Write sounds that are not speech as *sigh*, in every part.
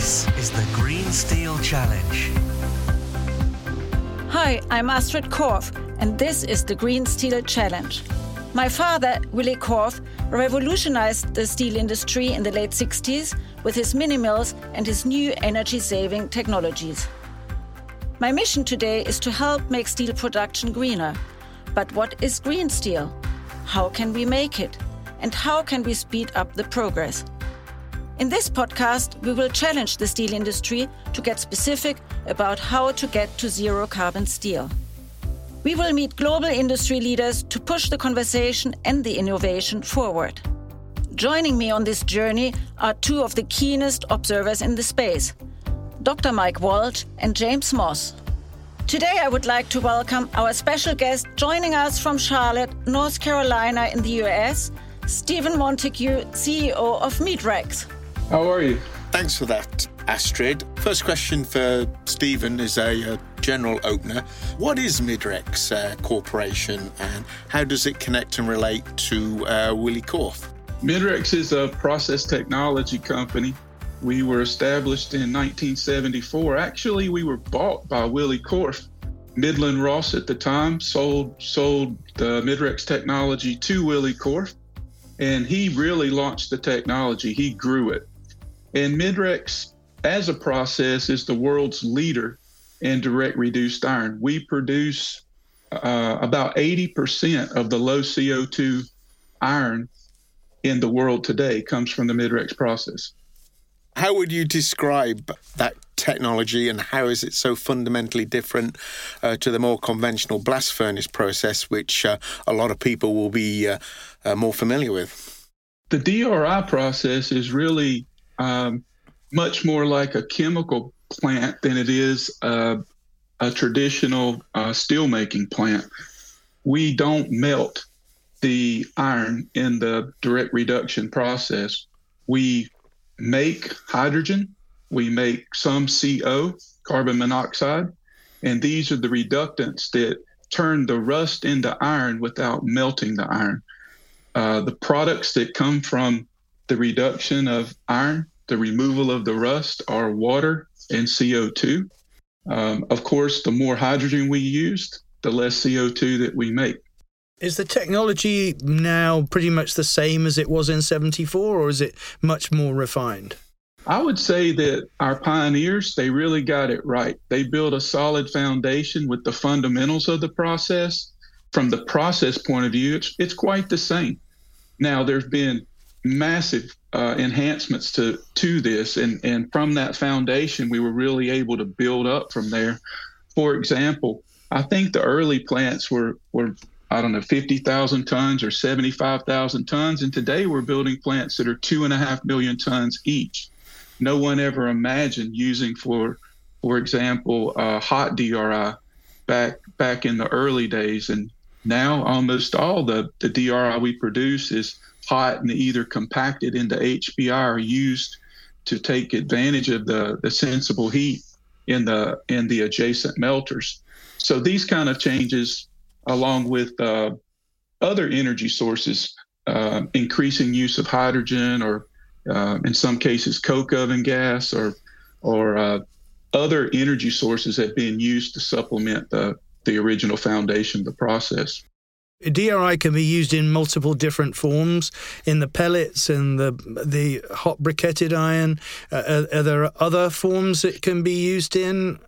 This is the Green Steel Challenge. Hi, I'm Astrid Korf, and this is the Green Steel Challenge. My father, Willy Korf, revolutionized the steel industry in the late 60s with his mini mills and his new energy saving technologies. My mission today is to help make steel production greener. But what is green steel? How can we make it? And how can we speed up the progress? In this podcast, we will challenge the steel industry to get specific about how to get to zero carbon steel. We will meet global industry leaders to push the conversation and the innovation forward. Joining me on this journey are two of the keenest observers in the space Dr. Mike Walsh and James Moss. Today, I would like to welcome our special guest joining us from Charlotte, North Carolina, in the US, Stephen Montague, CEO of Midrex. How are you? Thanks for that, Astrid. First question for Stephen is a, general opener. What is Midrex uh, Corporation and how does it connect and relate to uh, Willy Korf? Midrex is a process technology company. We were established in 1974. Actually, we were bought by Willy Korf. Midland Ross at the time sold sold the Midrex technology to Willy Korf, and he really launched the technology. He grew it. And Midrex, as a process, is the world's leader in direct reduced iron. We produce uh, about 80% of the low CO2 iron in the world today comes from the Midrex process. How would you describe that technology and how is it so fundamentally different uh, to the more conventional blast furnace process, which uh, a lot of people will be uh, uh more familiar with? The DRI process is really um, much more like a chemical plant than it is a traditional uh, steel making plant. We don't melt the iron in the direct reduction process. We make hydrogen, we make some CO, carbon monoxide, and these are the reductants that turn the rust into iron without melting the iron. Uh, the products that come from the reduction of iron the removal of the rust are water and CO2. Um, of course, the more hydrogen we used, the less CO2 that we make. Is the technology now pretty much the same as it was in 74, or is it much more refined? I would say that our pioneers, they really got it right. They built a solid foundation with the fundamentals of the process. From the process point of view, it's, it's quite the same. Now, there's been massive uh, enhancements to to this, and and from that foundation, we were really able to build up from there. For example, I think the early plants were were I don't know fifty thousand tons or seventy five thousand tons, and today we're building plants that are two and a half million tons each. No one ever imagined using for for example uh, hot DRI back back in the early days, and now almost all the the DRI we produce is hot and either compacted into HBI or used to take advantage of the, the sensible heat in the in the adjacent melters. So these kind of changes, along with uh, other energy sources, uh, increasing use of hydrogen or uh, in some cases coke oven gas or or uh, other energy sources have been used to supplement the the original foundation of the process. DRI can be used in multiple different forms in the pellets and the the hot briquetted iron. Uh, are, are, there other forms it can be used in?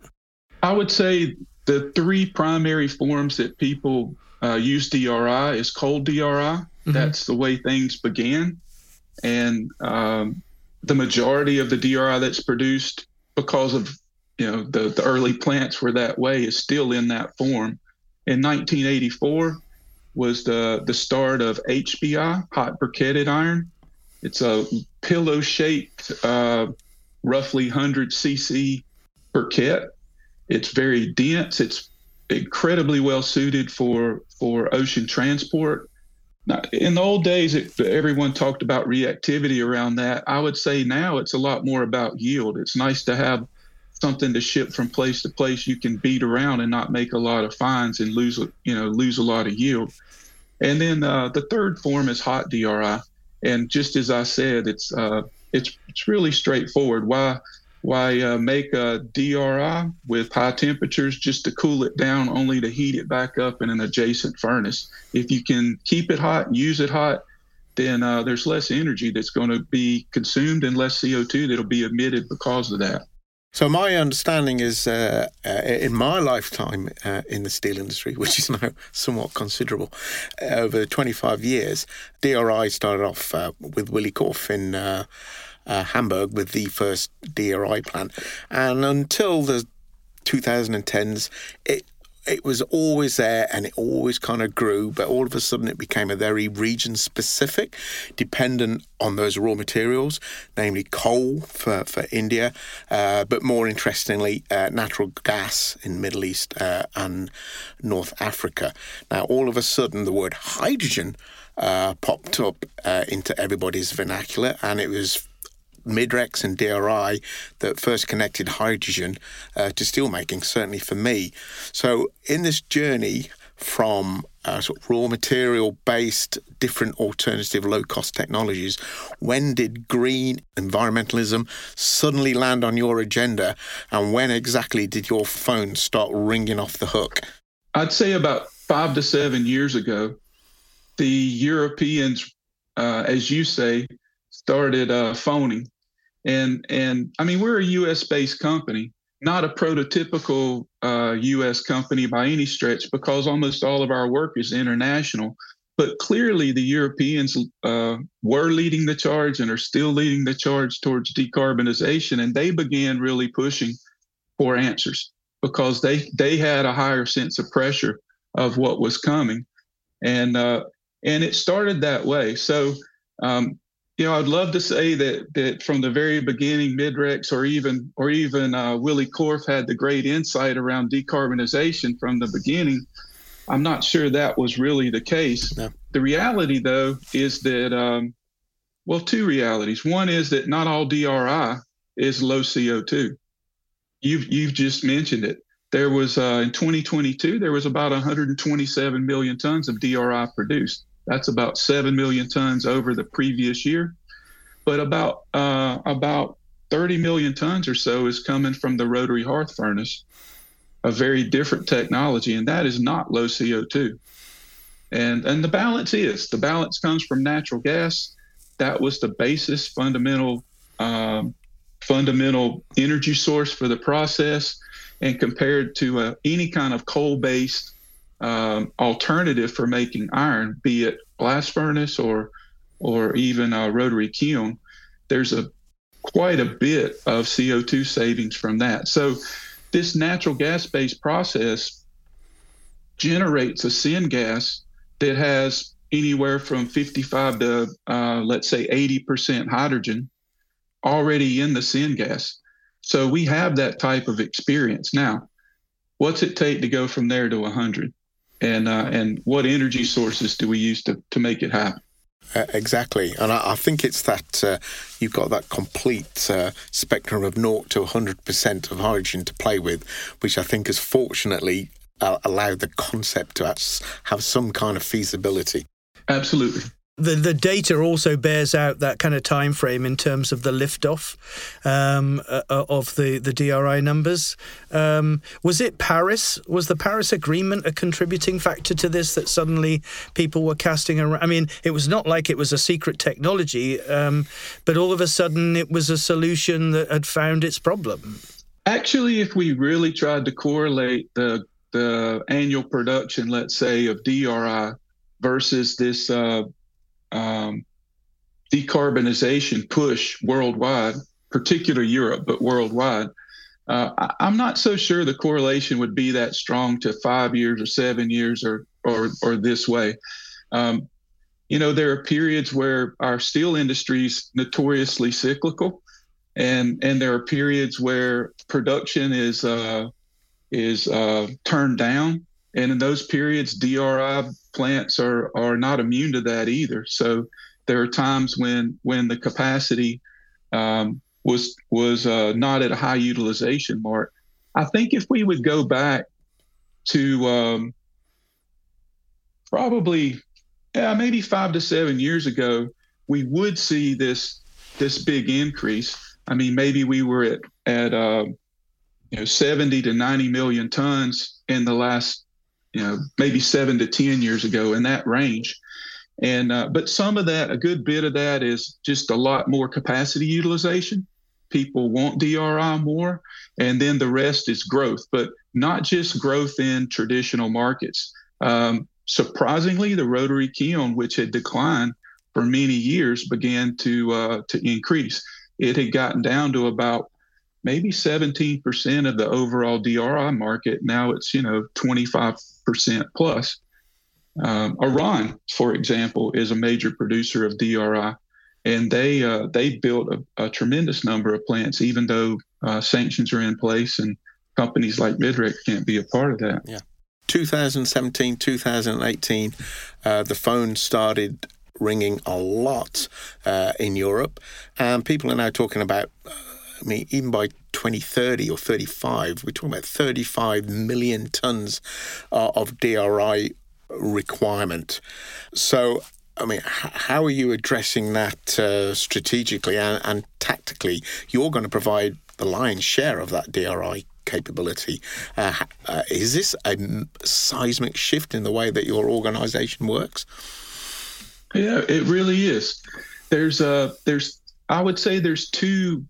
I would say the three primary forms that people uh, use DRI is cold DRI. Mm-hmm. That's the way things began, and um, the majority of the DRI that's produced because of you know the, the early plants were that way is still in that form. In 1984 was the the start of HBI, hot briquetted iron. It's a pillow shaped, uh, roughly 100 cc briquette. It's very dense. It's incredibly well suited for for ocean transport. Now, in the old days, it, everyone talked about reactivity around that. I would say now it's a lot more about yield. It's nice to have something to ship from place to place you can beat around and not make a lot of fines and lose you know lose a lot of yield and then uh, the third form is hot DRI. And just as I said, it's uh, it's it's really straightforward. Why why uh, make a DRI with high temperatures just to cool it down, only to heat it back up in an adjacent furnace? If you can keep it hot and use it hot, then uh, there's less energy that's going to be consumed and less CO2 that'll be emitted because of that. So my understanding is, uh, uh, in my lifetime uh, in the steel industry, *laughs* which is now somewhat considerable, uh, over 25 years, DRI started off uh, with Willy Korf in uh, Hamburg with the first DRI plant, and until the 2010s, it it was always there and it always kind of grew, but all of a sudden it became a very region specific, dependent on those raw materials, namely coal for, for India, uh, but more interestingly, uh, natural gas in Middle East uh, and North Africa. Now, all of a sudden, the word hydrogen uh, popped up uh, into everybody's vernacular, and it was Midrex and DRI that first connected hydrogen uh, to steelmaking, certainly for me. So, in this journey from uh, sort of raw material based, different alternative low cost technologies, when did green environmentalism suddenly land on your agenda? And when exactly did your phone start ringing off the hook? I'd say about five to seven years ago, the Europeans, uh, as you say, started uh, phoning and and I mean we're a U.S. based company, not a prototypical uh, U.S. company by any stretch, because almost all of our work is international. But clearly, the Europeans uh, were leading the charge and are still leading the charge towards decarbonization, and they began really pushing for answers because they they had a higher sense of pressure of what was coming, and uh, and it started that way. So um, you know, I'd love to say that that from the very beginning, Midrex or even or even uh, Willy Korf had the great insight around decarbonization from the beginning. I'm not sure that was really the case. No. The reality, though, is that um, well, two realities. One is that not all DRI is low CO2. You've you've just mentioned it. There was uh, in 2022 there was about 127 million tons of DRI produced. That's about seven million tons over the previous year, but about uh, about 30 million tons or so is coming from the rotary hearth furnace, a very different technology, and that is not low CO2. And and the balance is the balance comes from natural gas. That was the basis, fundamental, um, fundamental energy source for the process, and compared to uh, any kind of coal-based um, alternative for making iron, be it blast furnace or or even a rotary kiln, there's a quite a bit of CO2 savings from that. So this natural gas-based process generates a syngas that has anywhere from 55 to uh, let's say 80% hydrogen already in the syngas. So we have that type of experience. Now, what's it take to go from there to 100? And uh, and what energy sources do we use to, to make it happen? Uh, exactly, and I, I, think it's that uh, you've got that complete uh, spectrum of naught to 100% of hydrogen to play with, which I think has fortunately uh, allowed the concept to have some kind of feasibility. Absolutely the the data also bears out that kind of time frame in terms of the liftoff um, uh, uh, of the the DRI numbers. Um, was it Paris? Was the Paris Agreement a contributing factor to this? That suddenly people were casting around. I mean, it was not like it was a secret technology, um, but all of a sudden it was a solution that had found its problem. Actually, if we really tried to correlate the the annual production, let's say, of DRI versus this uh, um, decarbonization push worldwide, particular Europe, but worldwide, uh, I, am not so sure the correlation would be that strong to five years or seven years or or or this way. Um, you know, there are periods where our steel industry is notoriously cyclical, and and there are periods where production is uh, is uh, turned down, and in those periods, DRI plants are are not immune to that either. So there are times when when the capacity um, was was uh, not at a high utilization mark. I think if we would go back to um, probably yeah maybe five to seven years ago, we would see this this big increase. I mean, maybe we were at at uh, you know 70 to 90 million tons in the last you know maybe seven to ten years ago in that range. And uh, but some of that, a good bit of that, is just a lot more capacity utilization. People want DRI more, and then the rest is growth, but not just growth in traditional markets. Um, surprisingly, the rotary kiln, which had declined for many years, began to uh, to increase. It had gotten down to about maybe 17% of the overall DRI market. Now it's you know 25% plus. Um, Iran, for example, is a major producer of DRI, and they uh, they built a, a, tremendous number of plants, even though uh, sanctions are in place and companies like Midrex can't be a part of that. Yeah. 2017, 2018, uh, the phone started ringing a lot uh, in Europe, and people are now talking about. Uh, I mean, even by 2030 or 35, we're talking about 35 million tons uh, of DRI requirement. So, I mean, how are you addressing that uh, strategically and, and tactically? You're going to provide the lion's share of that DRI capability. Uh, uh, is this a seismic shift in the way that your organization works? Yeah, it really is. There's a there's I would say there's two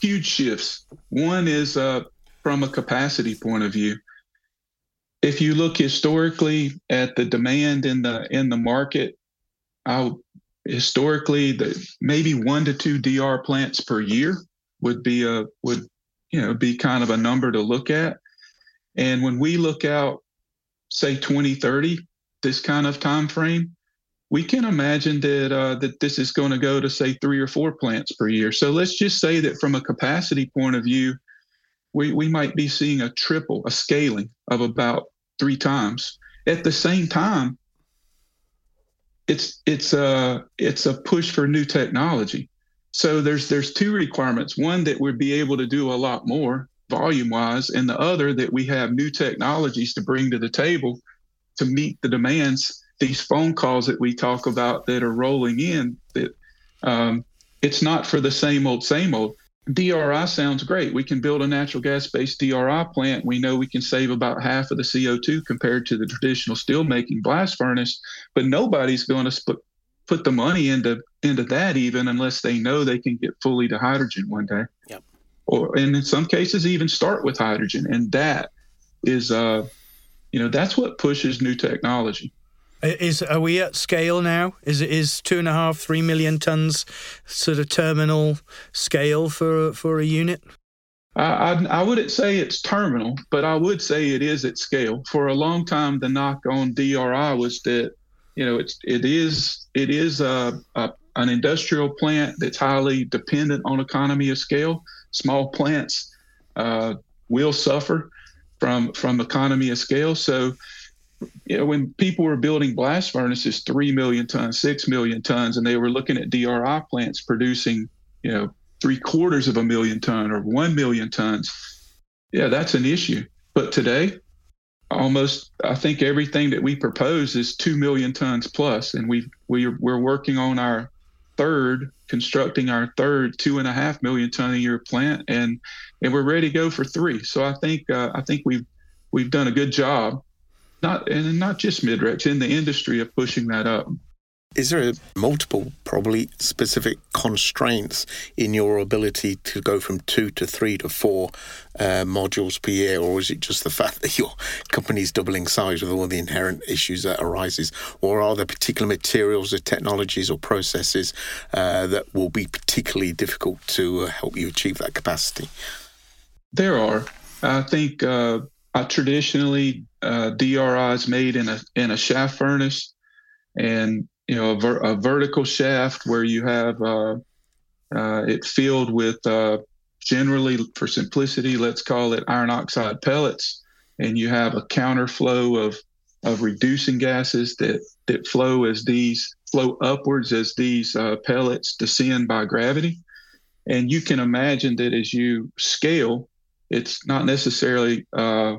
huge shifts. One is uh, from a capacity point of view if you look historically at the demand in the in the market, I'll, historically the maybe one to two DR plants per year would be a would you know be kind of a number to look at. And when we look out, say 2030, this kind of time frame, we can imagine that uh, that this is going to go to say three or four plants per year. So let's just say that from a capacity point of view, we, we might be seeing a triple, a scaling of about three times. At the same time, it's it's a it's a push for new technology. So there's there's two requirements. One that we'd be able to do a lot more volume wise, and the other that we have new technologies to bring to the table to meet the demands. These phone calls that we talk about that are rolling in that um, it's not for the same old same old. DRI sounds great. We can build a natural gas based DRI plant. We know we can save about half of the CO2 compared to the traditional steel making blast furnace, but nobody's going to put put the money into into that even unless they know they can get fully to hydrogen one day. Yep. Or and in some cases even start with hydrogen. And that is uh you know, that's what pushes new technology. Is are we at scale now? Is it is two and a half, three million tons sort of terminal scale for for a unit? I, I, wouldn't say it's terminal, but I would say it is at scale. For a long time, the knock on DRI was that you know it's it is it is a, a an industrial plant that's highly dependent on economy of scale. Small plants uh, will suffer from from economy of scale. So you know, when people were building blast furnaces, three million tons, six million tons, and they were looking at DRI plants producing, you know, three quarters of a million ton or one million tons, yeah, that's an issue. But today, almost, I think everything that we propose is two million tons plus, and we we we're working on our third, constructing our third two and a half million ton a year plant, and and we're ready to go for three. So I think uh, I think we've we've done a good job not and not just Midrex in the industry of pushing that up. Is there multiple, probably specific constraints in your ability to go from two to three to four uh, modules per year, or is it just the *laughs* fact that your company's doubling size with all the inherent issues that arises, or are there particular materials or technologies or processes uh, that will be particularly difficult to uh, help you achieve that capacity? There are. I think uh, I traditionally uh, DRI is made in a in a shaft furnace, and you know a, ver- a vertical shaft where you have uh, uh, it filled with uh, generally for simplicity, let's call it iron oxide pellets, and you have a counterflow of of reducing gases that that flow as these flow upwards as these uh, pellets descend by gravity, and you can imagine that as you scale, it's not necessarily uh,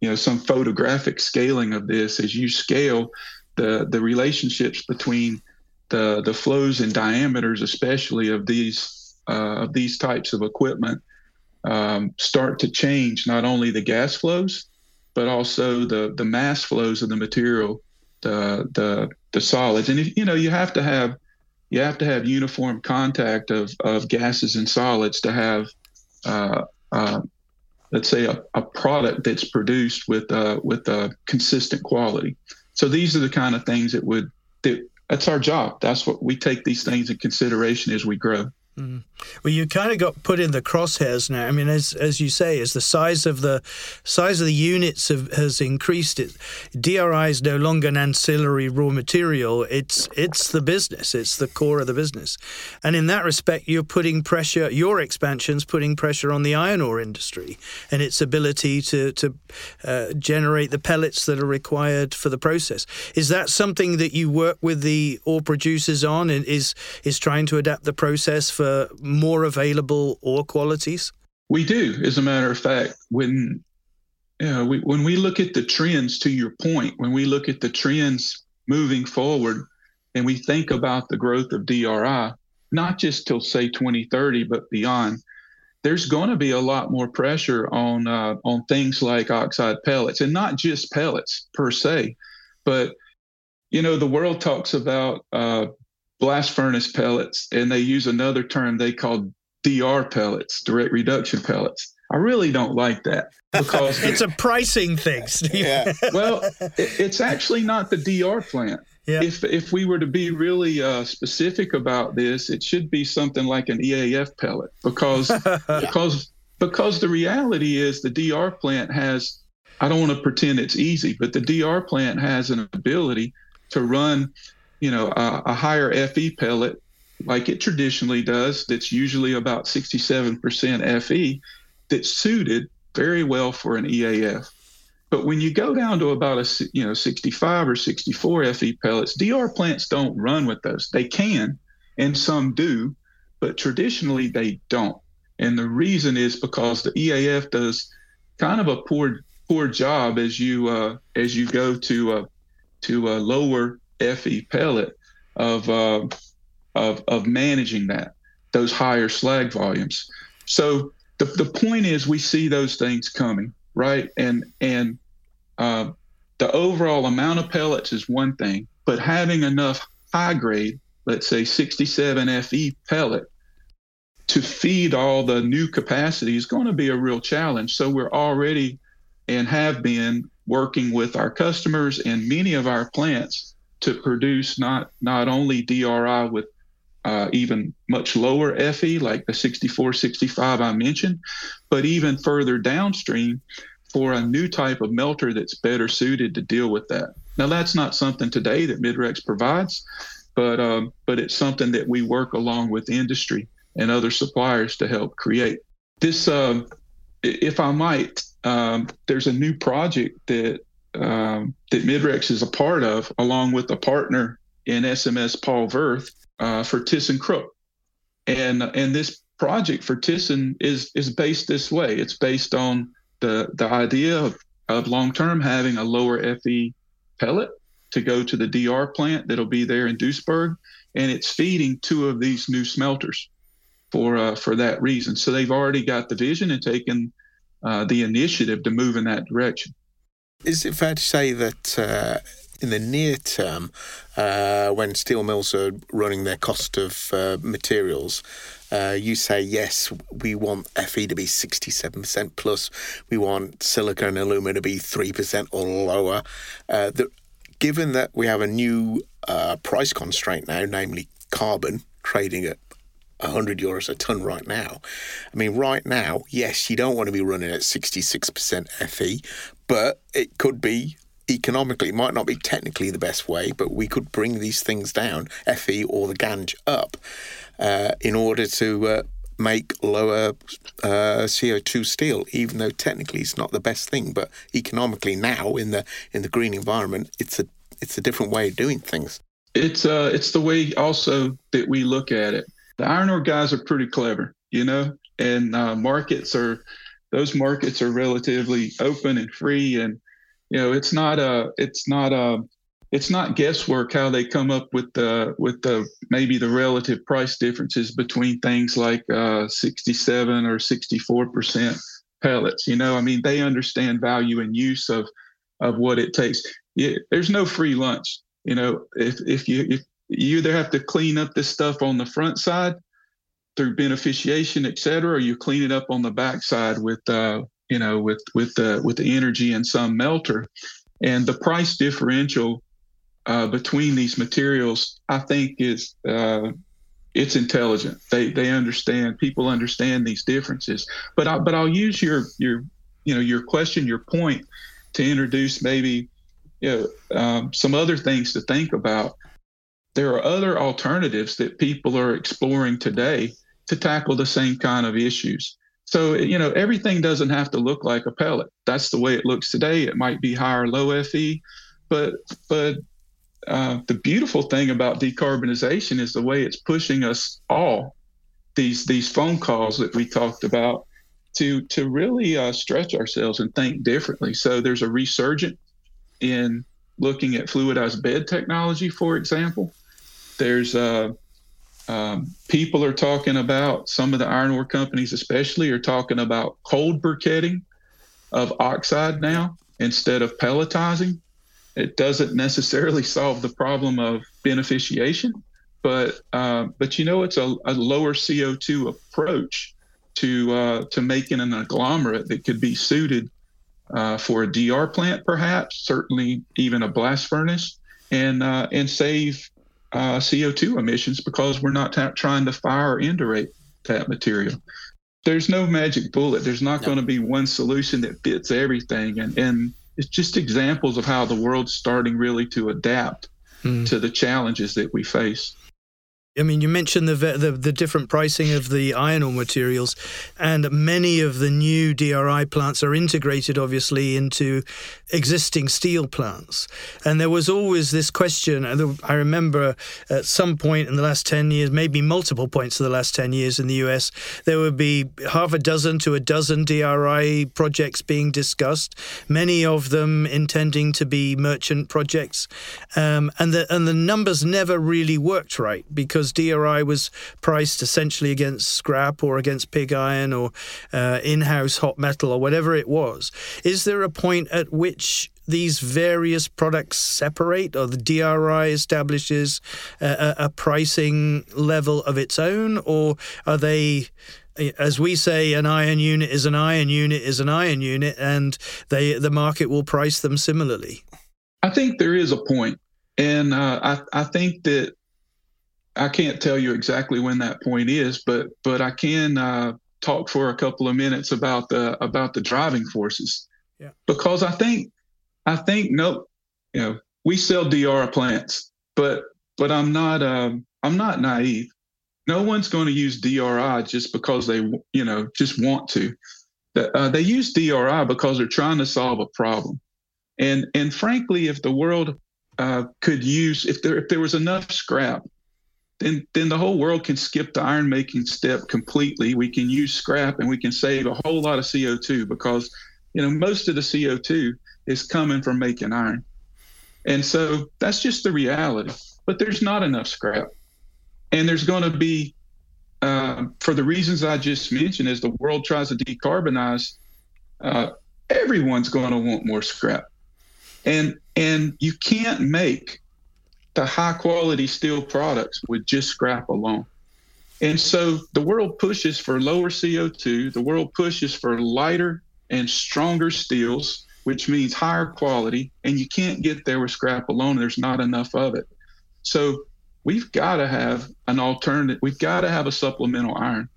you know some photographic scaling of this as you scale the the relationships between the the flows and diameters especially of these uh, of these types of equipment um, start to change not only the gas flows, but also the the mass flows of the material, the the the solids. And if, you know you have to have you have to have uniform contact of of gases and solids to have uh, uh, let's say a, a product that's produced with uh, with a consistent quality. So these are the kind of things that would that that's our job. That's what we take these things in consideration as we grow. Mm. Well, you kind of got put in the crosshairs now. I mean, as as you say, as the size of the size of the units have, has increased, it DRI is no longer an ancillary raw material. It's it's the business. It's the core of the business, and in that respect, you're putting pressure. Your expansion's putting pressure on the iron ore industry and its ability to to uh, generate the pellets that are required for the process. Is that something that you work with the ore producers on? And is is trying to adapt the process for more available ore qualities? We do. As a matter of fact, when you know, we, when we look at the trends, to your point, when we look at the trends moving forward, and we think about the growth of DRI, not just till say 2030, but beyond, there's going to be a lot more pressure on uh, on things like oxide pellets, and not just pellets per se, but you know the world talks about uh, blast furnace pellets, and they use another term they call DR pellets, direct reduction pellets. I really don't like that because *laughs* it's a pricing thing, Steve. Yeah. *laughs* well, it, it's actually not the DR plant. Yeah. If if we were to be really uh, specific about this, it should be something like an EAF pellet because *laughs* because because the reality is the DR plant has. I don't want to pretend it's easy, but the DR plant has an ability to run you know, a, a higher Fe pellet like it traditionally does, that's usually about 67% Fe, that's suited very well for an EAF. But when you go down to about a you know 65 or 64 Fe pellets, DR plants don't run with those. They can, and some do, but traditionally they don't. And the reason is because the EAF does kind of a poor poor job as you uh, as you go to uh, to a lower Fe pellet of, uh, of, of managing that, those higher slag volumes. So the, the point is we see those things coming, right? And, and uh, the overall amount of pellets is one thing, but having enough high grade, let's say 67 Fe pellet, to feed all the new capacity is going to be a real challenge. So we're already and have been working with our customers and many of our plants to produce not not only DRI with uh, even much lower Fe, like the 64, 65 I mentioned, but even further downstream for a new type of melter that's better suited to deal with that. Now, that's not something today that Midrex provides, but um, but it's something that we work along with industry and other suppliers to help create. This, um, if I might, um, there's a new project that um, that Midrex is a part of, along with a partner in SMS Paul Wurth uh, for ThyssenKrupp. And and this project for Thyssen is is based this way. It's based on the the idea of, of long term having a lower Fe pellet to go to the DR plant that'll be there in Duisburg, and it's feeding two of these new smelters for uh, for that reason. So they've already got the vision and taken uh, the initiative to move in that direction. Is it fair to say that uh, in the near term, uh, when steel mills are running their cost of uh, materials, uh, you say yes, we want Fe to be sixty-seven percent plus, we want silica and alumina to be three percent or lower. Uh, the, given that we have a new uh, price constraint now, namely carbon trading at 100 euros a ton right now. I mean, right now, yes, you don't want to be running at 66% Fe, but it could be economically, it might not be technically the best way, but we could bring these things down, Fe or the gangue up, uh, in order to uh, make lower uh, CO2 steel, even though technically it's not the best thing, but economically now in the in the green environment, it's a it's a different way of doing things. It's uh it's the way also that we look at it the iron ore guys are pretty clever, you know, and uh, markets are those markets are relatively open and free, and you know it's not a it's not a it's not guesswork how they come up with the with the maybe the relative price differences between things like uh, 67 or 64 percent pellets. You know, I mean, they understand value and use of of what it takes. there's no free lunch. You know, if if you if you either have to clean up this stuff on the front side through beneficiation, et cetera, or you clean it up on the back side with uh, you know with with the with the energy and some melter. And the price differential uh, between these materials, I think, is uh, it's intelligent. They they understand. People understand these differences. But I, but I'll use your your you know your question, your point, to introduce maybe you know, um, some other things to think about. There are other alternatives that people are exploring today to tackle the same kind of issues. So, you know, everything doesn't have to look like a pellet. That's the way it looks today. It might be high or low FE, but but uh, the beautiful thing about decarbonization is the way it's pushing us all these these phone calls that we talked about to to really uh, stretch ourselves and think differently. So there's a resurgence in looking at fluidized bed technology, for example. There's uh, um, people are talking about some of the iron ore companies, especially, are talking about cold briquetting of oxide now instead of pelletizing. It doesn't necessarily *laughs* solve the problem of beneficiation, but uh, but you know it's a, a lower CO2 approach to uh, to making an agglomerate that could be suited uh, for a DR plant, perhaps certainly even a blast furnace, and uh, and save uh, CO2 emissions because we're not t- trying to fire or indurate that material. There's no magic bullet. There's not no. going to be one solution that fits everything, and and it's just examples of how the world's starting really to adapt mm. to the challenges that we face. I mean, you mentioned the, the, the different pricing of the iron ore materials, and many of the new DRI plants are integrated, obviously, into existing steel plants. And there was always this question. I remember at some point in the last ten years, maybe multiple points in the last ten years in the US, there would be half a dozen to a dozen DRI projects being discussed. Many of them intending to be merchant projects, um, and the and the numbers never really worked right because because DRI was priced essentially against scrap or against pig iron or uh, in house hot metal or whatever it was. Is there a point at which these various products separate, or the DRI establishes a, a, pricing level of its own, or are they, as we say, an iron unit is an iron unit is an iron unit, and they the market will price them similarly? I think there is a point, and uh, I I think that I can't tell you exactly when that point is, but but I can uh, talk for a couple of minutes about the about the driving forces. Yeah. Because I think I think no, you know, we sell DR plants, but but I'm not um, I'm not naive. No one's going to use DRI just because they you know just want to. Uh, they use DRI because they're trying to solve a problem, and and frankly, if the world uh, could use if there if there was enough scrap then then the whole world can skip the iron making step completely. We can use scrap and we can save a whole lot of CO2 because you know most of the CO2 is coming from making iron. And so that's just the reality. But there's not enough scrap. And there's going to be uh, for the reasons I just mentioned, as the world tries to decarbonize, uh, everyone's going to want more scrap, and and you can't make the high quality steel products with just scrap alone. And so the world pushes for lower CO2, the world pushes for lighter and stronger steels, which means higher quality, and you can't get there with scrap alone. There's not enough of it. So we've got to have an alternative. We've got to have a supplemental iron.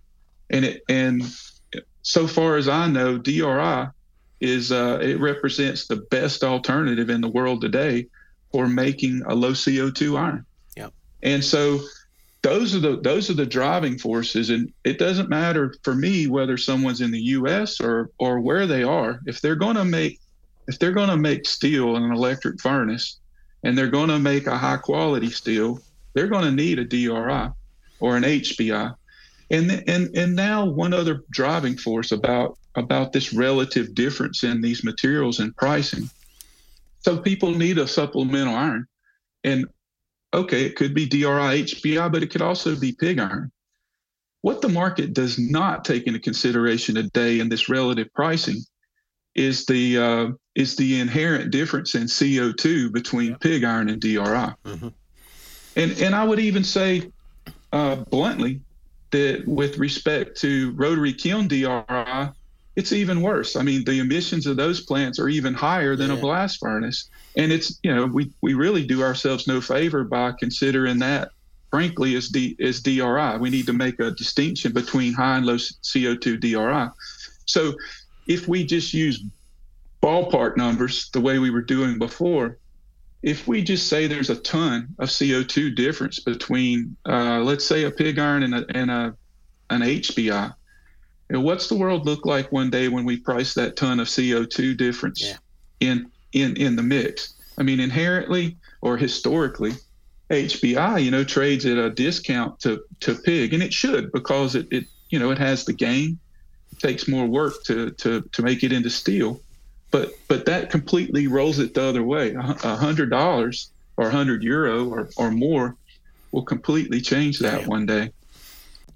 And it and so far as I know, DRI is uh, it represents the best alternative in the world today for making a low CO2 iron. Yeah. And so those are the those are the driving forces and it doesn't matter for me whether someone's in the US or or where they are if they're going to make if they're going to make steel in an electric furnace and they're going to make a high quality steel they're going to need a DRI or an HBI and and and now one other driving force about about this relative difference in these materials and pricing so people need a supplemental iron. And okay, it could be DRI, HBI, but it could also be pig iron. What the market does not take into consideration today in this relative pricing is the uh, is the inherent difference in CO2 between pig iron and DRI. Mm-hmm. And and I would even say uh, bluntly that with respect to rotary kiln DRI, it's even worse. I mean, the emissions of those plants are even higher than yeah. a blast furnace. And it's, you know, we, we really do ourselves no favor by considering that, frankly, as, D, as DRI. We need to make a distinction between high and low CO2 DRI. So if we just use ballpark numbers the way we were doing before, if we just say there's a ton of CO2 difference between, uh, let's say, a pig iron and, a, and a, an HBI, what's the world look like one day when we price that ton of CO2 difference yeah. in in in the mix? I mean, inherently or historically, HBI, you know, trades at a discount to to pig, and it should because it, it you know it has the gain. It takes more work to to to make it into steel, but but that completely rolls it the other way. A hundred dollars or a hundred euro or or more will completely change that one day.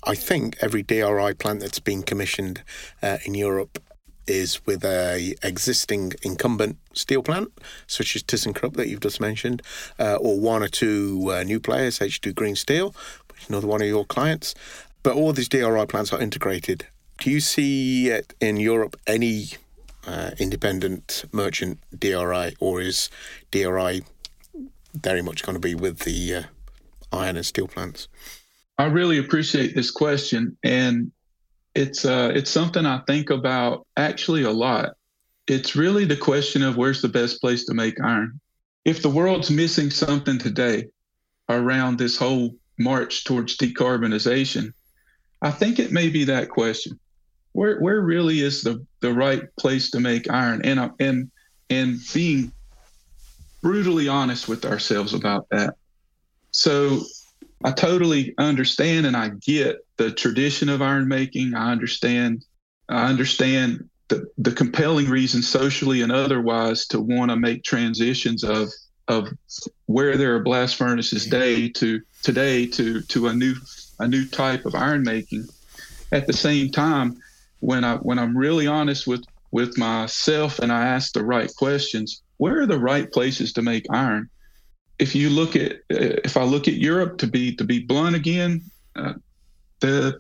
I think every DRI plant that's been commissioned uh, in Europe is with a existing incumbent steel plant, such as ThyssenKrupp that you've just mentioned, uh, or one or two uh, new players, H2 Green Steel, which is another one of your clients. But all these DRI plants are integrated. Do you see in Europe any uh, independent merchant DRI, or is DRI very much going to be with the uh, iron and steel plants? I really appreciate this question, and it's uh, it's something I think about actually a lot. It's really the question of where's the best place to make iron. If the world's missing something today around this whole march towards decarbonization, I think it may be that question. Where where really is the the right place to make iron? And uh, and and being brutally honest with ourselves about that. So I totally understand and I get the tradition of iron making. I understand I understand the, the compelling reasons socially and otherwise to want to make transitions of of where there are blast furnaces day to today to to a new a new type of iron making. At the same time, when I when I'm really honest with with myself and I ask the right questions, where are the right places to make iron? If you look at if I look at Europe to be to be blunt again, uh, the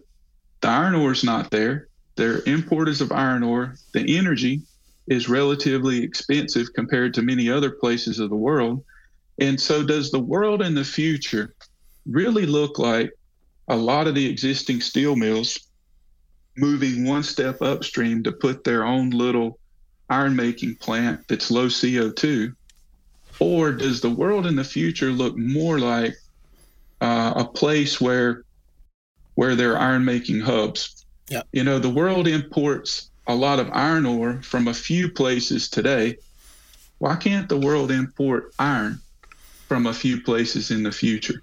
the iron ore is not there. They're importers of iron ore. The energy is relatively expensive compared to many other places of the world. And so, does the world in the future really look like a lot of the existing steel mills moving one step upstream to put their own little iron making plant that's low CO2? Or does the world in the future look more like uh, a place where where there are iron making hubs? Yeah. You know, the world imports a lot of iron ore from a few places today. Why can't the world import iron from a few places in the future?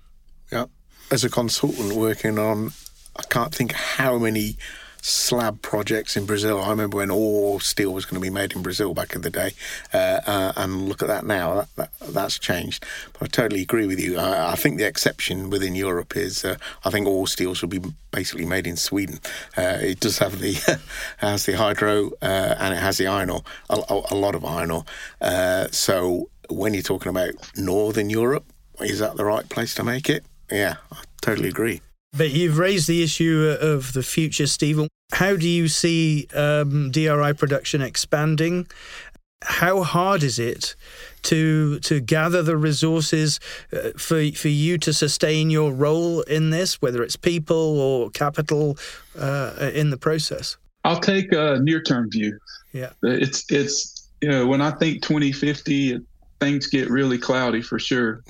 Yeah. As a consultant working on, I can't think how many slab projects in Brazil. I remember when all steel was going to be made in Brazil back in the day, uh, uh, and look at that now. That, that, that's changed. But I totally agree with you. I, I think the exception within Europe is uh, I think all steel should be basically made in Sweden. Uh, it does have the *laughs* has the hydro uh, and it has the iron ore, a, a lot of iron ore. Uh, so when you're talking about Northern Europe, is that the right place to make it? Yeah, I totally agree. But you've raised the issue of the future, Stephen. How do you see um, DRI production expanding? How hard is it to to gather the resources uh, for for you to sustain your role in this, whether it's people or capital uh, in the process? I'll take a near term view. Yeah, it's it's you know when I think 2050, things get really cloudy for sure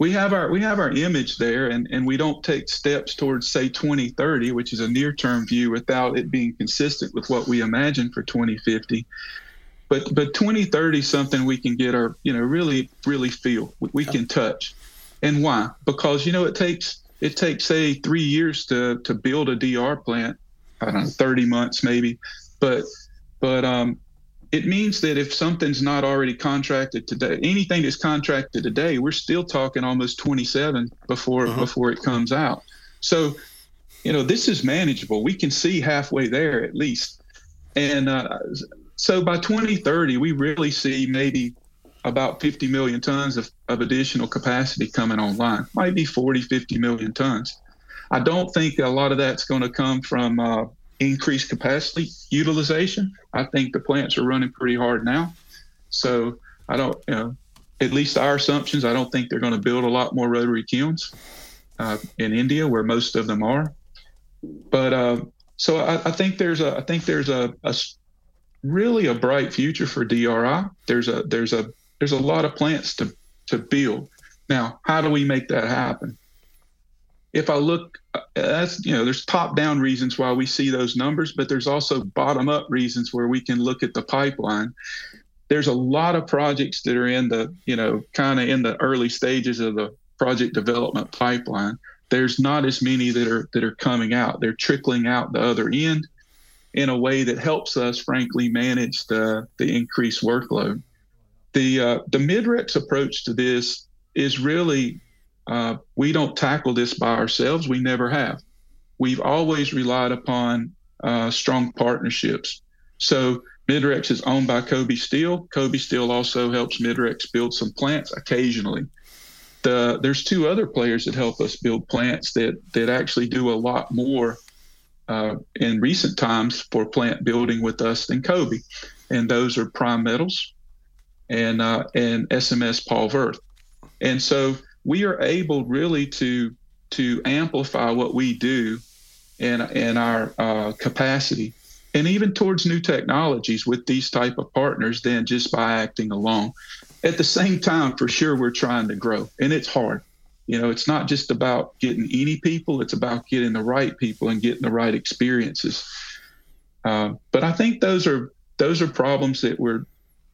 we have our we have our image there and and we don't take steps towards say 2030 which is a near term view without it being consistent with what we imagine for 2050 but but 2030 something we can get our you know really really feel we, we can touch. And why? Because you know it takes it takes say three years to to build a dr plant. I don't know 30 months maybe. But but um it means that if something's not already contracted today, anything that's contracted today, we're still talking almost 27 before uh-huh. before it comes out. So, you know, this is manageable. We can see halfway there at least. And uh, so by 2030, we really see maybe about 50 million tons of, of additional capacity coming online, might be 40, 50 million tons. I don't think a lot of that's going to come from uh, increased capacity utilization. I think the plants are running pretty hard now. So I don't, you know, at least our assumptions, I don't think they're going to build a lot more rotary kilns uh, in India, where most of them are. But uh, so I, I, think there's a, I think there's a, a really a bright future for DRI. There's a, there's a, there's a lot of plants to to build. Now, how do we make that happen? if I look, that's you know, there's top-down reasons why we see those numbers, but there's also bottom-up reasons where we can look at the pipeline. There's a lot of projects that are in the you know kind of in the early stages of the project development pipeline. There's not as many that are that are coming out. They're trickling out the other end in a way that helps us, frankly, manage the the increased workload. The uh, the Midrex approach to this is really uh, we don't tackle this by ourselves. We never have. We've always relied upon uh, strong partnerships. So Midrex is owned by Kobe Steel. Kobe Steel also helps Midrex build some plants occasionally. The, there's two other players that help us build plants that that actually do a lot more uh, in recent times for plant building with us than Kobe, and those are Primetals and uh, and SMS Paul Wurth. And so we are able really to to amplify what we do in in our uh, capacity. And even towards new technologies with these type of partners than just by acting alone. At the same time for sure we're trying to grow and it's hard. You know it's not just about getting any people it's about getting the right people and getting the right experiences. Uh, but i think those are those are problems that we're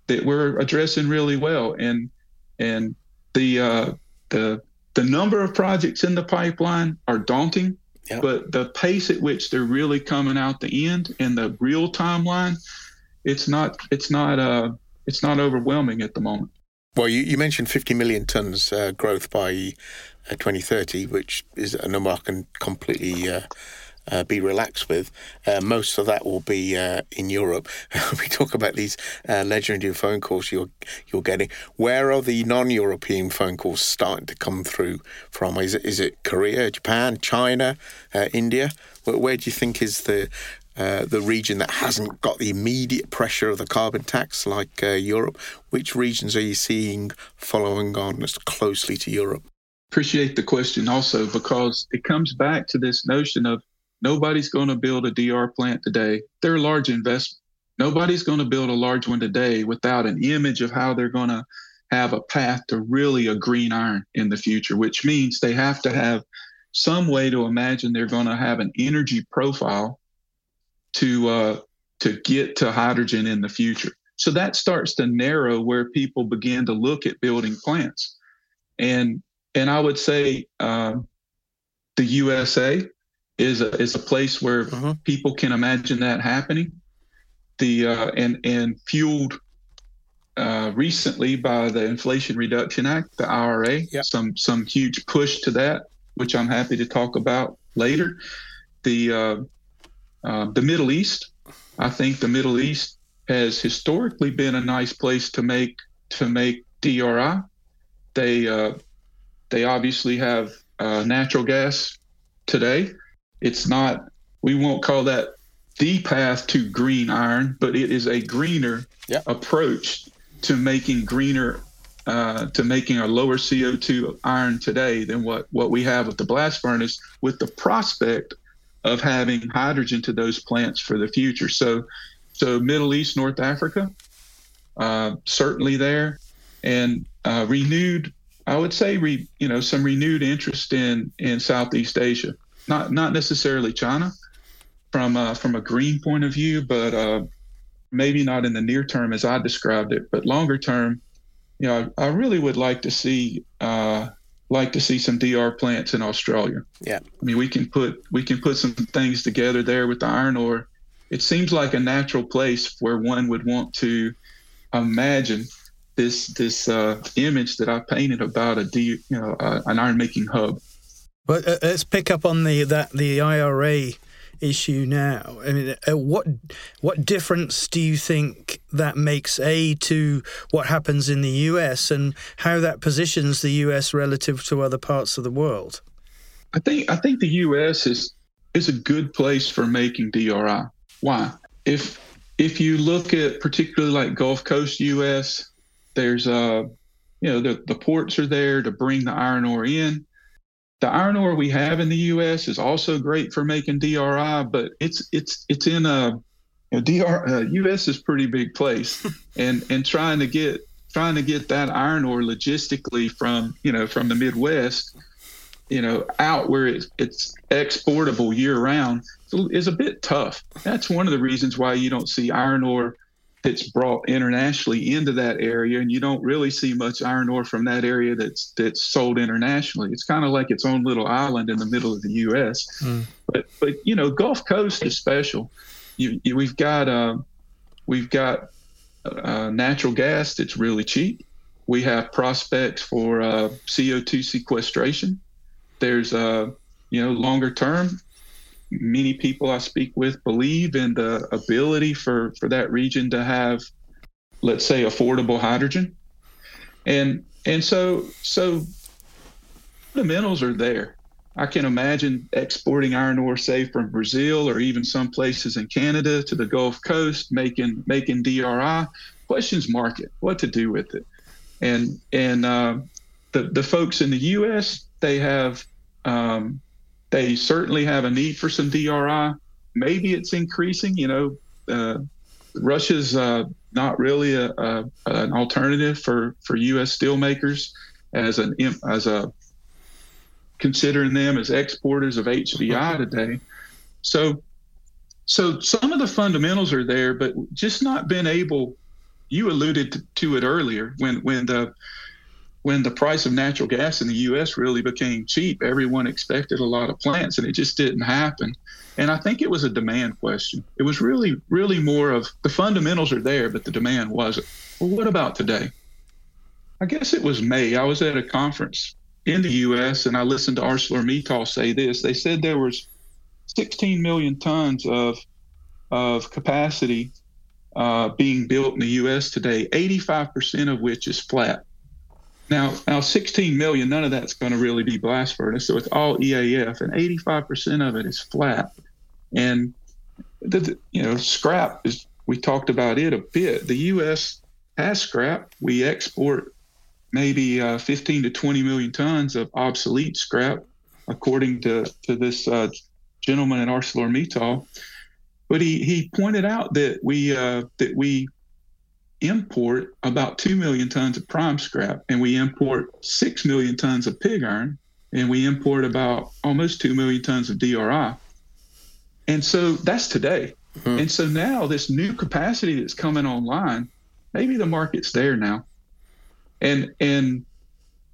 that we're addressing really well. And and the uh, the the number of projects in the pipeline are daunting, yep. but the pace at which they're really coming out the end and the real timeline, it's not it's not uh it's not overwhelming at the moment. Well, you, you mentioned 50 million tons uh, growth by uh, 2030, which is a number I can completely uh, uh, be relaxed with. Uh, most of that will be uh, in Europe. *laughs* we talk about these uh, legendary phone calls you're you're getting. Where are the non-European phone calls starting to come through from? Is it is it Korea, Japan, China, uh, India? Where, where, do you think is the uh, the region that hasn't got the immediate pressure of the carbon tax like Europe? Which regions are you seeing following on as closely to Europe? Appreciate the question also because it comes back to this notion of Nobody's going to build a DR plant today. They're a large investment. Nobody's going to build a large one today without an image of how they're going to have a path to really a green iron in the future, which means they have to have some way to imagine they're going to have an energy profile to uh, to get to hydrogen in the future. So that starts to narrow where people begin to look at building plants, and and I would say uh, the USA is a, is a place where uh-huh. people can imagine that happening. The uh, and and fueled uh, recently by the Inflation Reduction Act, the IRA, yep. some some huge push to that, which I'm happy to talk about later. The uh, uh the Middle East, I think the Middle East has historically been a nice place to make to make DRI. They uh, they obviously have uh, natural gas today it's not, we won't call that the path to green iron, but it is a greener approach to making greener, uh, to making a lower CO2 iron today than what, what we have with the blast furnace, with the prospect of having hydrogen to those plants for the future. So, so Middle East, North Africa, uh, certainly there, and uh, renewed, I would say, re, you know, some renewed interest in in Southeast Asia not not necessarily China from uh, from a green point of view, but uh, maybe not in the near term as I described it, but longer term. You know, I, I really would like to see uh, like to see some DR plants in Australia. Yeah, I mean we can put we can put some things together there with the iron ore it seems like a natural place where one would want to imagine this this uh, image that I painted about a D, you know uh, an iron making hub. But uh, let's pick up on the that the IRA issue now. I mean, uh, what what difference do you think that makes a to what happens in the US and how that positions the US relative to other parts of the world? I think I think the US is is a good place for making DRI. Why? If if you look at particularly like Gulf Coast US, there's uh you know the, the ports are there to bring the iron ore in. The iron ore we have in the U.S. is also great for making DRI, but it's it's it's in a you know, DR uh, U.S. is pretty big place, *laughs* and and trying to get trying to get that iron ore logistically from you know from the Midwest, you know, out where it's it's exportable year round is a bit tough. That's one of the reasons why you don't see iron ore that's brought internationally into that area, and you don't really see much iron ore from that area that's that's sold internationally. It's kind of like its own little island in the middle of the U.S. Mm. But but you know, Gulf Coast is special. You, you, we've got uh, we've got uh, natural gas that's really cheap. We have prospects for uh, CO2 sequestration. There's uh, you know longer term many people I speak with believe in the ability for, for that region to have, let's say, affordable hydrogen. And and so so fundamentals are there. I can imagine exporting iron ore, say, from Brazil or even some places in Canada to the Gulf Coast, making making DRI. Questions market, what to do with it, and and uh, the the folks in the U.S. they have um, they certainly have a need for some DRI. Maybe it's increasing. You know, uh, Russia's uh, not really a, a, an alternative for, for U.S. steelmakers as an as a considering them as exporters of HBI today. So, so some of the fundamentals are there, but just not been able. You alluded to, to it earlier when when the when the price of natural gas in the US really became cheap, everyone expected a lot of plants and it just didn't happen. And I think it was a demand question. It was really, really more of the fundamentals are there, but the demand wasn't. Well, what about today? I guess it was May. I was at a conference in the US and I listened to ArcelorMittal say this. They said there was 16 million tons of of capacity uh, being built in the U.S. today, 85% of which is flat. Now, now 16 million, none of that's going to really be blast furnace. So it's all EAF, and 85% of it is flat. And the, you know, scrap is. We talked about it a bit. The U.S. has scrap. We export maybe uh, 15 to 20 million tons of obsolete scrap, according to to this uh, gentleman at ArcelorMittal. But he he pointed out that we uh, that we import about 2 million tons of prime scrap and we import 6 million tons of pig iron and we import about almost 2 million tons of DRI. And so that's today. Mm-hmm. And so now this new capacity that's coming online, maybe the market's there now. And and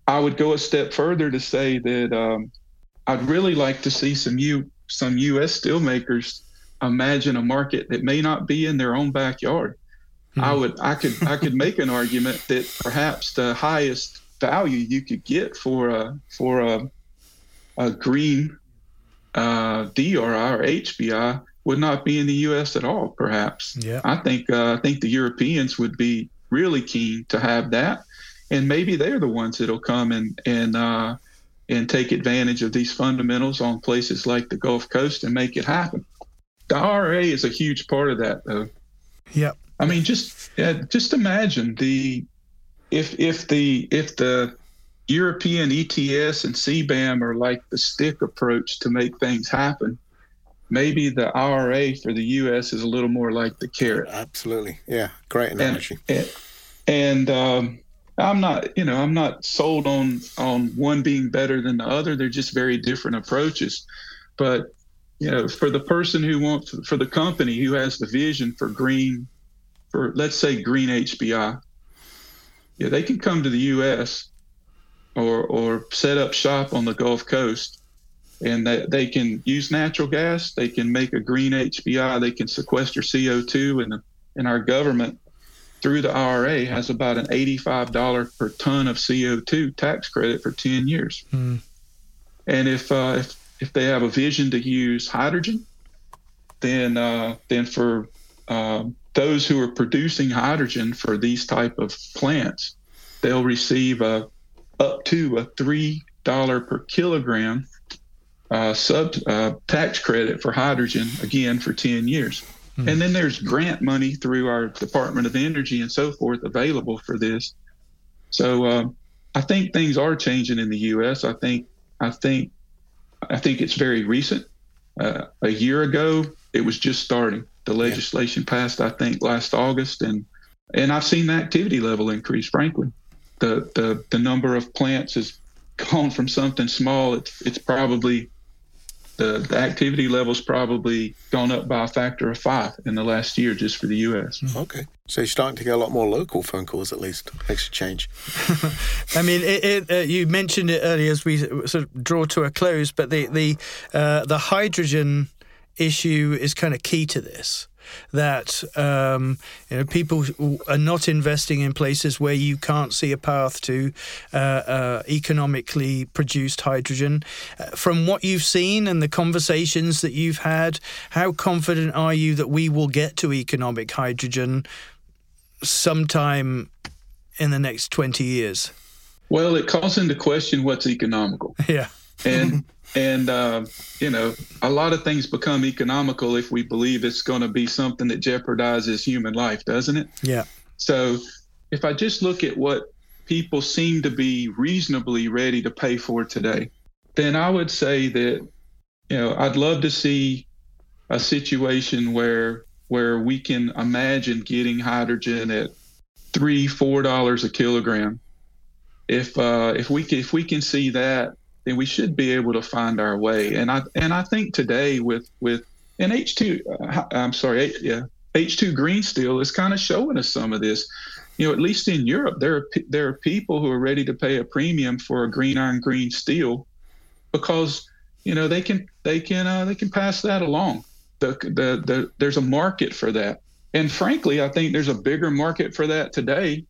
I would go a step further to say that um, I'd really like to see some U some U.S. steelmakers imagine a market that may not be in their own backyard Mm-hmm. I would I could I could make an argument that perhaps the highest value you could get for a for a a green uh, DRI or HBI would not be in the U.S. at all. Perhaps. Yeah. I think uh, I think the Europeans would be really keen to have that, and maybe they're the ones that'll come and and uh, and take advantage of these fundamentals on places like the Gulf Coast and make it happen. The IRA is a huge part of that, though. Yep. I mean, just yeah, just imagine the if if the if the European ETS and CBAM are like the stick approach to make things happen. Maybe the IRA for the U.S. is a little more like the carrot. Absolutely, yeah, great analogy. And, and um, I'm not, you know, I'm not sold on on one being better than the other. They're just very different approaches. But you know, for the person who wants, for the company who has the vision for green for let's say green HBI, yeah, they can come to the U.S. or or set up shop on the Gulf Coast and they, they can use natural gas. They can make a green HBI. They can sequester CO2, and and our government through the IRA has about an $85 per ton of CO2 tax credit for 10 years. Mm. And if uh, if if they have a vision to use hydrogen, then uh, then for um, those who are producing hydrogen for these type of plants, they'll receive a up to a three dollar per kilogram uh, sub uh, tax credit for hydrogen again for 10 years. Mm-hmm. And then there's grant money through our Department of Energy and so forth available for this. So um, I think things are changing in the U.S. I think I think I think it's very recent. Uh, a year ago, it was just starting. The legislation yeah. passed, I think, last August, and and I've seen the activity level increase. Frankly, the the the number of plants has gone from something small. It's it's probably the, the activity level's probably gone up by a factor of five in the last year just for the U.S. Hmm. Okay, so you're starting to get a lot more local phone calls, at least. Makes a change. *laughs* I mean, it, it, uh, you mentioned it earlier as we sort of draw to a close, but the the uh, the hydrogen issue is kind of key to this that um, you know people are not investing in places where you can't see a path to uh, uh, economically produced hydrogen. Uh, from what you've seen and the conversations that you've had, how confident are you that we will get to economic hydrogen sometime in the next 20 years? Well, it calls into question what's economical. *laughs* Yeah. and and uh, you know a lot of things become economical if we believe it's going to be something that jeopardizes human life doesn't it? Yeah. So if i just look at what people seem to be reasonably ready to pay for today then i would say that you know i'd love to see a situation where where we can imagine getting hydrogen at three four dollars a kilogram. If uh, if we can, if we can see that then we should be able to find our way. And I and I think today with with and H two, uh, I'm sorry, yeah, H two Green Steel is kind of showing us some of this. You know, at least in Europe, there are there are people who are ready to pay a premium for a green iron green steel because you know they can they can uh, they can pass that along. The, the the there's a market for that, and frankly, I think there's a bigger market for that today.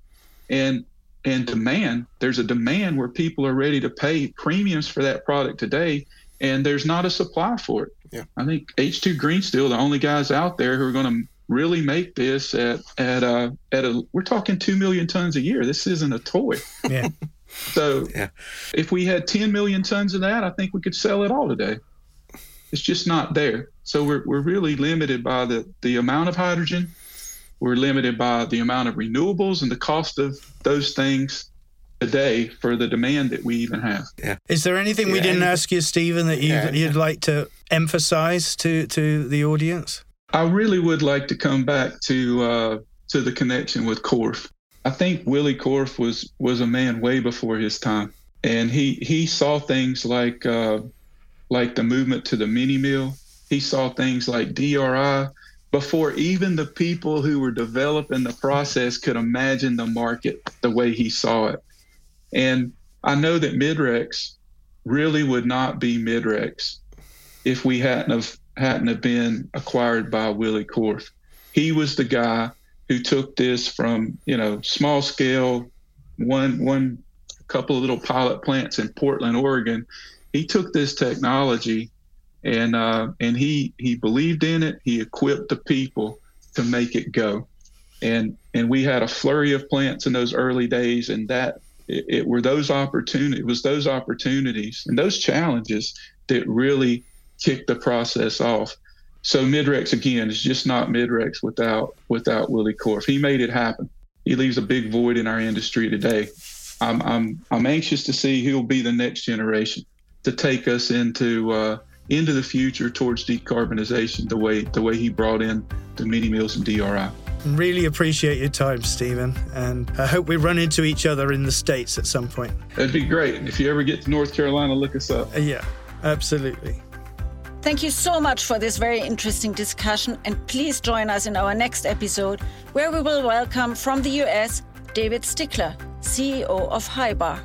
And and demand. There's a demand where people are ready to pay premiums for that product today, and there's not a supply for it. Yeah. I think H2 Green Steel, the only guys out there who are going to really make this at at a uh, at a we're talking two million tons a year. This isn't a toy. Yeah. *laughs* so yeah. if we had 10 million tons of that, I think we could sell it all today. It's just not there. So we're we're really limited by the the amount of hydrogen we're limited by the amount of renewables and the cost of those things today for the demand that we even have. Yeah. Is there anything yeah. we didn't ask you, Stephen, that you'd, yeah. you'd like to emphasize to, to the audience? I really would like to come back to uh, to the connection with Korf. I think Willy Korf was was a man way before his time, and he he saw things like uh, like the movement to the mini mill. He saw things like DRI before even the people who were developing the process could imagine the market the way he saw it. And I know that Midrex really would not be Midrex if we hadn't have hadn't have been acquired by Willy Korf. He was the guy who took this from, you know, small scale, one one couple of little pilot plants in Portland, Oregon. He took this technology and uh, and he he believed in it. He equipped the people to make it go, and and we had a flurry of plants in those early days, and that it, it were those opportunities. It was those opportunities and those challenges that really kicked the process off. So Midrex again is just not Midrex without without Willy Korf. He made it happen. He leaves a big void in our industry today. I'm I'm I'm anxious to see who'll be the next generation to take us into uh, into the future towards decarbonization the way the way he brought in the mini mills and DRI. Really appreciate your time, Stephen, and I hope we run into each other in the States at some point. That'd be great. If you ever get to North Carolina, look us up. Uh, yeah, absolutely. Thank you so much for this very interesting discussion, and please join us in our next episode where we will welcome from the US David Stickler, CEO of Hybar.